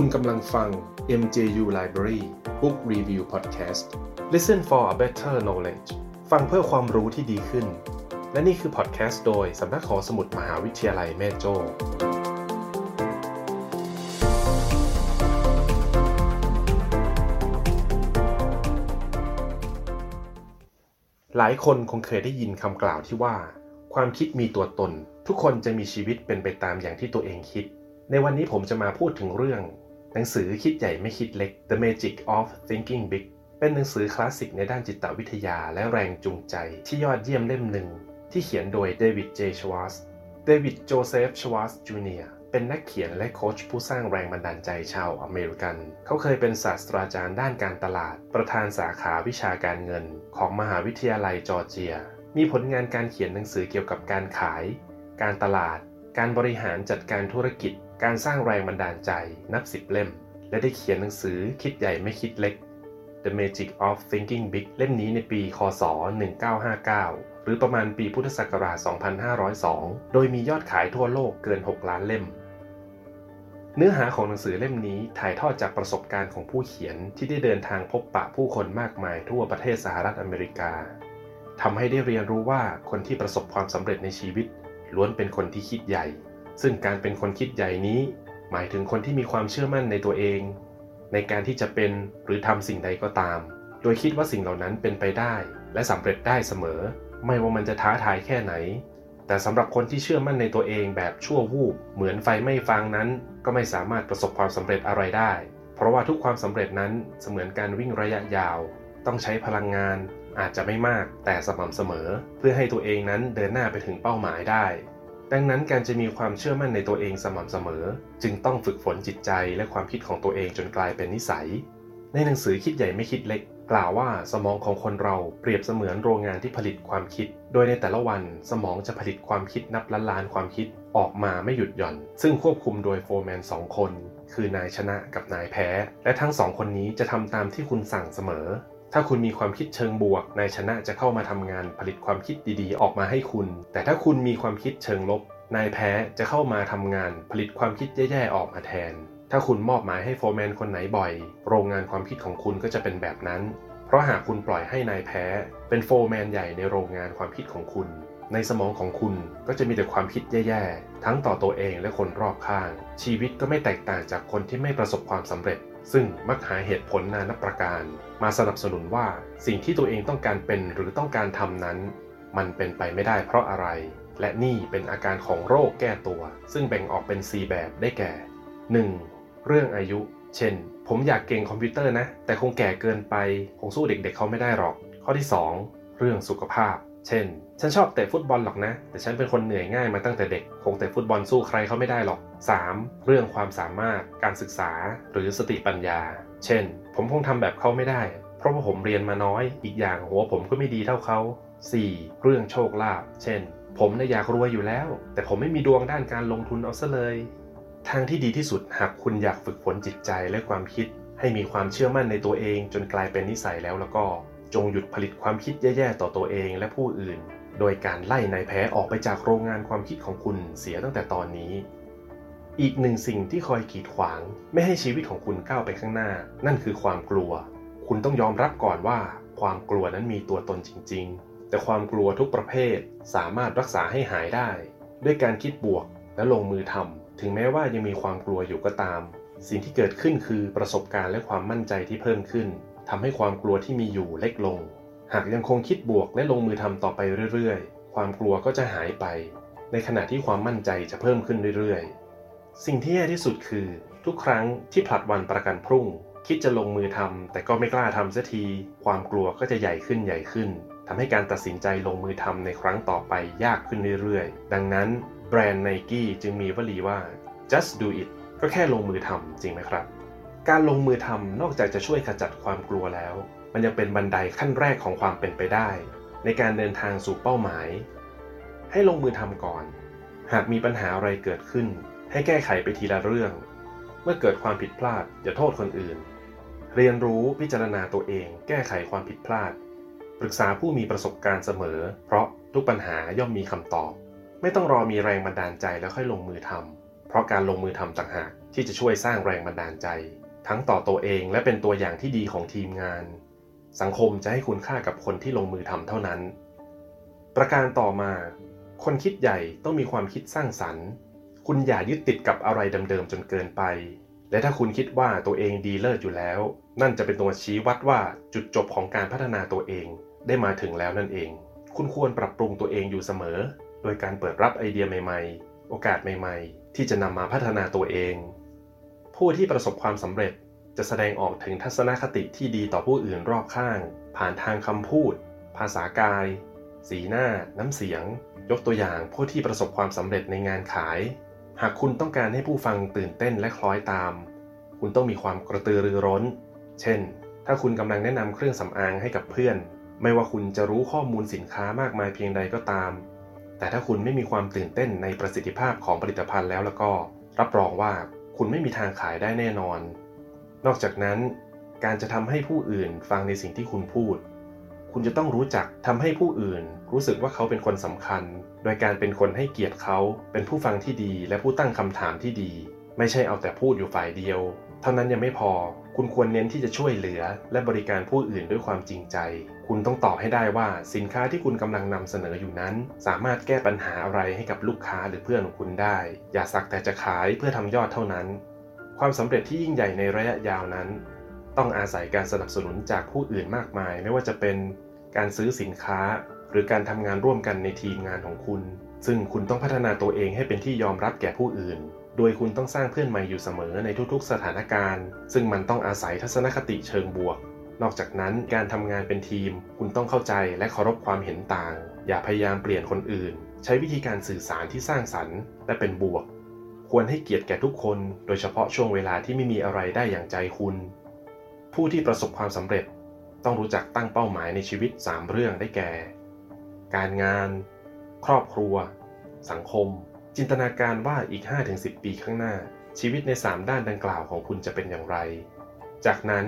คุณกำลังฟัง MJU Library Book Review Podcast Listen for a better knowledge ฟังเพื่อความรู้ที่ดีขึ้น และนี่คือพอดแคสต์โดยสำนักขอสมุดมหาวิทยาลัยแม่โจ้หลายคนคงเคยได้ยินคำกล่าวที่ว่า ความคิดมีตัวตน ทุกคนจะมีชีวิตเป็นไปตามอย่างที่ตัวเองคิด ในวันนี้ผมจะมาพูดถึงเรื่อง หนังสือคิดใหญ่ไม่คิดเล็ก The Magic of Thinking Big เป็นหนังสือคลาสสิกในด้านจิตวิทยาและแรงจูงใจ ที่ยอดเยี่ยมเล่มหนึ่ง ที่เขียนโดยเดวิดเจชวาร์ตซ์ เดวิดโจเซฟชวาร์ตซ์ จูเนียร์ เป็นนักเขียนและโค้ชผู้สร้างแรงบันดาลใจชาวอเมริกัน เขาเคยเป็นศาสตราจารย์ด้านการตลาด ประธานสาขาวิชาการเงิน ของมหาวิทยาลัยจอร์เจีย มีผลงานการเขียนหนังสือเกี่ยวกับการขาย การตลาด การบริหารจัดการธุรกิจ การสร้างแรงบันดาลใจนับสิบเล่ม และได้เขียนหนังสือคิดใหญ่ไม่คิดเล็ก The Magic of Thinking Big เล่มนี้ในปี คศ 1959 หรือประมาณปีพุทธศักราช 2502 โดยมียอดขายทั่วโลกเกิน 6 ล้านเล่ม เนื้อหาของหนังสือเล่มนี้ถ่ายทอดจากประสบการณ์ของผู้เขียนที่ได้เดินทางพบปะผู้คนมากมายทั่วประเทศสหรัฐอเมริกาทำให้ได้เรียนรู้ว่าคนที่ประสบความสำเร็จในชีวิต ล้วนเป็นคนที่คิดใหญ่ ซึ่งการเป็นคนคิดใหญ่นี้ หมายถึงคนที่มีความเชื่อมั่นในตัวเอง ในการที่จะเป็นหรือทำสิ่งใดก็ตาม โดยคิดว่าสิ่งเหล่านั้นเป็นไปได้ และสำเร็จได้เสมอ ไม่ว่ามันจะท้าทายแค่ไหน แต่สำหรับคนที่เชื่อมั่นในตัวเองแบบชั่ววูบเหมือนไฟไม่ฟางนั้น ก็ไม่สามารถประสบความสำเร็จอะไรได้ เพราะว่าทุกความสำเร็จนั้นเสมือนการวิ่งระยะยาว ต้องใช้พลังงานอาจจะไม่มากแต่สม่ำเสมอ เพื่อให้ตัวเองนั้นเดินหน้าไปถึงเป้าหมายได้ ดังนั้นการจะมีความเชื่อมั่นในตัวเองสม่ำเสมอ จึงต้องฝึกฝนจิตใจและความคิดของตัวเองจนกลายเป็นนิสัย ในหนังสือคิดใหญ่ไม่คิดเล็ก กล่าวว่าสมองของคนเราเปรียบเสมือนโรงงานที่ผลิตความคิด โดยในแต่ละวันสมองจะผลิตความคิดนับล้านล้านความคิดออกมาไม่หยุดหย่อน ซึ่งควบคุมโดยโฟร์แมนสองคน คือนายชนะกับนายแพ้ และทั้งสองคนนี้จะทำตามที่คุณสั่งเสมอ ถ้าคุณมีความคิดเชิงบวก นายชนะจะเข้ามาทำงานผลิตความคิดดีๆ ออกมาให้คุณ แต่ถ้าคุณมีความคิดเชิงลบ นายแพ้จะเข้ามาทำงานผลิตความคิดแย่ๆออกมาแทน ถ้าคุณมอบหมายให้โฟร์แมนคนไหนบ่อย โรงงานความคิดของคุณก็จะเป็นแบบนั้น เพราะหากคุณปล่อยให้นายแพ้ เป็นโฟร์แมนใหญ่ในโรงงานความคิดของคุณ ในสมองของคุณก็จะมีแต่ความคิดแย่ๆ ทั้งต่อตัวเองและคนรอบข้าง ชีวิตก็ไม่แตกต่างจากคนที่ไม่ประสบความสำเร็จ ซึ่งมักหาเหตุผลนานับประการ มาสนับสนุนว่าสิ่งที่ตัวเองต้องการเป็นหรือต้องการทำนั้น มันเป็นไปไม่ได้เพราะอะไร และนี่เป็นอาการของโรคแก้ตัว ซึ่งแบ่งออกเป็น 4 แบบได้แก่ 1. เรื่องอายุ เช่น ผมอยากเก่งคอมพิวเตอร์นะ แต่คงแก่เกินไป คงสู้เด็กๆเเขาไม่ได้หรอก ข้อที่ 2 เรื่องสุขภาพ เช่น ฉันชอบเตะฟุตบอลหรอกนะ แต่ฉันเป็นคนเหนื่อยง่ายมาตั้งแต่เด็ก คงเตะฟุตบอลสู้ใครเขาไม่ได้หรอก 3. เรื่องความสามารถ การศึกษา หรือสติปัญญา เช่น ผมคงทำแบบเขาไม่ได้ เพราะว่าผมเรียนมาน้อย อีกอย่างหัวผมก็ไม่ดีเท่าเขา 4. เรื่องโชคลาภ เช่น ผมน่ะอยากรวยอยู่แล้ว แต่ผมไม่มีดวงด้านการลงทุนเอาซะเลย ทางที่ดีที่สุดหากคุณอยากฝึกฝนจิตใจและความคิด ให้มีความเชื่อมั่นในตัวเองจนกลายเป็นนิสัยแล้วแล้วก็ จงหยุดผลิตความคิดแย่ๆต่อตัวเองและผู้อื่น โดยการไล่นายแพ้ออกไปจากโรงงานความคิดของคุณเสียตั้งแต่ตอนนี้ อีกหนึ่งสิ่งที่คอยกีดขวาง ไม่ให้ชีวิตของคุณก้าวไปข้างหน้า นั่นคือความกลัว คุณต้องยอมรับก่อนว่า ความกลัวนั้นมีตัวตนจริง ๆ แต่ความกลัวทุกประเภทสามารถรักษาให้หายได้ ด้วยการคิดบวกและลงมือทำถึงแม้ว่ายังมีความกลัวอยู่ก็ตาม สิ่งที่เกิดขึ้นคือประสบการณ์และความมั่นใจที่เพิ่มขึ้น ทำให้ความกลัวที่มีอยู่เล็กลง หากยังคงคิดบวกและลงมือทำต่อไปเรื่อยๆ ความกลัวก็จะหายไป ในขณะที่ความมั่นใจจะเพิ่มขึ้นเรื่อยๆ สิ่งที่แย่ที่สุดคือ ทุกครั้งที่ผลัดวันประกันพรุ่ง คิดจะลงมือทำแต่ก็ไม่กล้าทำเสียที ความกลัวก็จะใหญ่ขึ้นใหญ่ขึ้นทำให้การตัดสินใจลงมือทำในครั้งต่อไปยากขึ้นเรื่อยๆ ดังนั้นแบรนด์ไนกี้จึงมีวลีว่า just do it ก็แค่ลงมือทำจริงไหมครับ การลงมือทำนอกจากจะช่วยขจัดความกลัวแล้ว มันยังเป็นบันไดขั้นแรกของความเป็นไปได้ ในการเดินทางสู่เป้าหมาย ให้ลงมือทำก่อน หากมีปัญหาอะไรเกิดขึ้น ให้แก้ไขไปทีละเรื่อง เมื่อเกิดความผิดพลาดอย่าโทษคนอื่น เรียนรู้พิจารณาตัวเอง แก้ไขความผิดพลาด ปรึกษาผู้มีประสบการณ์เสมอ เพราะทุกปัญหาย่อมมีคำตอบ ไม่ต้องรอมีแรงบันดาลใจแล้วค่อยลงมือทำเพราะการลงมือทำต่างหากที่จะช่วยสร้างแรงบันดาลใจ ทั้งต่อตัวเองและเป็นตัวอย่างที่ดีของทีมงาน สังคมจะให้คุณค่ากับคนที่ลงมือทำเท่านั้น ประการต่อมา คนคิดใหญ่ต้องมีความคิดสร้างสรรค์ คุณอย่ายึดติดกับอะไรเดิมๆจนเกินไป และถ้าคุณคิดว่าตัวเองดีเลิศอยู่แล้ว นั่นจะเป็นตัวชี้วัดว่าจุดจบของการพัฒนาตัวเองได้มาถึงแล้วนั่นเอง คุณควรปรับปรุงตัวเองอยู่เสมอ โดยการเปิดรับไอเดียใหม่ ๆ โอกาสใหม่ ๆ ที่จะนำมาพัฒนาตัวเอง ผู้ที่ประสบความสำเร็จจะแสดงออกถึงทัศนคติที่ดีต่อผู้อื่นรอบข้าง ผ่านทางคำพูด ภาษากาย สีหน้า น้ำเสียง ยกตัวอย่างผู้ที่ประสบความสำเร็จในงานขาย หากคุณต้องการให้ผู้ฟังตื่นเต้นและคล้อยตาม คุณต้องมีความกระตือรือร้น เช่น ถ้าคุณกำลังแนะนำเครื่องสำอางให้กับเพื่อน ไม่ว่าคุณจะรู้ข้อมูลสินค้ามากมายเพียงใดก็ตาม แต่ถ้าคุณไม่มีความตื่นเต้นในประสิทธิภาพของผลิตภัณฑ์แล้วแล้วก็ รับรองว่า คุณไม่มีทางขายได้แน่นอน นอกจากนั้น การจะทำให้ผู้อื่นฟังในสิ่งที่คุณพูด คุณจะต้องรู้จักทำให้ผู้อื่น รู้สึกว่าเขาเป็นคนสำคัญ โดยการเป็นคนให้เกียรติเขา เป็นผู้ฟังที่ดีและผู้ตั้งคำถามที่ดี ไม่ใช่เอาแต่พูดอยู่ฝ่ายเดียว ท่านั้นยังไม่พอ คุณควรเน้นที่จะช่วยเหลือ และบริการผู้อื่นด้วยความจริงใจ คุณต้องตอบให้ได้ว่าสินค้าที่คุณกำลังนำเสนออยู่นั้น สามารถแก้ปัญหาอะไรให้กับลูกค้าหรือเพื่อนของคุณได้ อย่าสักแต่จะขายเพื่อทำยอดเท่านั้น ความสำเร็จที่ยิ่งใหญ่ในระยะยาวนั้น ต้องอาศัยการสนับสนุนจากผู้อื่นมากมาย ไม่ว่าจะเป็นการซื้อสินค้า หรือการทำงานร่วมกันในทีมงานของคุณ ซึ่งคุณต้องพัฒนาตัวเองให้เป็นที่ยอมรับแก่ผู้อื่น โดยคุณต้องสร้างเพื่อนใหม่อยู่เสมอในทุกๆ สถานการณ์ ซึ่งมันต้องอาศัยทัศนคติเชิงบวก นอกจากนั้นการทำงานเป็นทีม คุณต้องเข้าใจและเคารพความเห็นต่าง อย่าพยายามเปลี่ยนคนอื่น ใช้วิธีการสื่อสารที่สร้างสรรค์และเป็นบวก ควรให้เกียรติแก่ทุกคน โดยเฉพาะช่วงเวลาที่ไม่มีอะไรได้อย่างใจคุณ ผู้ที่ประสบความสำเร็จ ต้องรู้จักตั้งเป้าหมายในชีวิต 3 เรื่องได้แก่ การงาน ครอบครัว สังคม จินตนาการว่าอีก 5-10 ปีข้างหน้า ชีวิตใน 3 ด้านดังกล่าวของคุณจะเป็นอย่างไร จากนั้น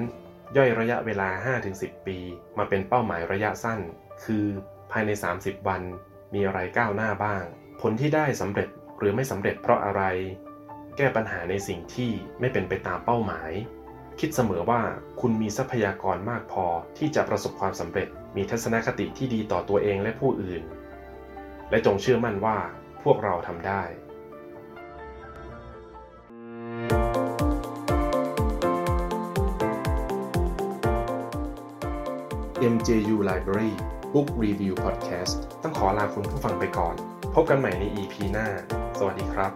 ย่อยระยะเวลา 5-10 ปี มาเป็นเป้าหมายระยะสั้น คือภายใน 30 วัน มีอะไรก้าวหน้าบ้าง ผลที่ได้สำเร็จหรือไม่สำเร็จเพราะอะไร แก้ปัญหาในสิ่งที่ไม่เป็นไปตามเป้าหมาย คิดเสมอว่าคุณมีทรัพยากรมากพอที่จะประสบความสำเร็จ มีทัศนคติที่ดีต่อตัวเองและผู้อื่น และจงเชื่อมั่นว่า พวกเราทำได้ MJU Library Book Review Podcast ต้องขอลาคุณผู้ฟังไปก่อน พบกันใหม่ใน EP หน้า สวัสดีครับ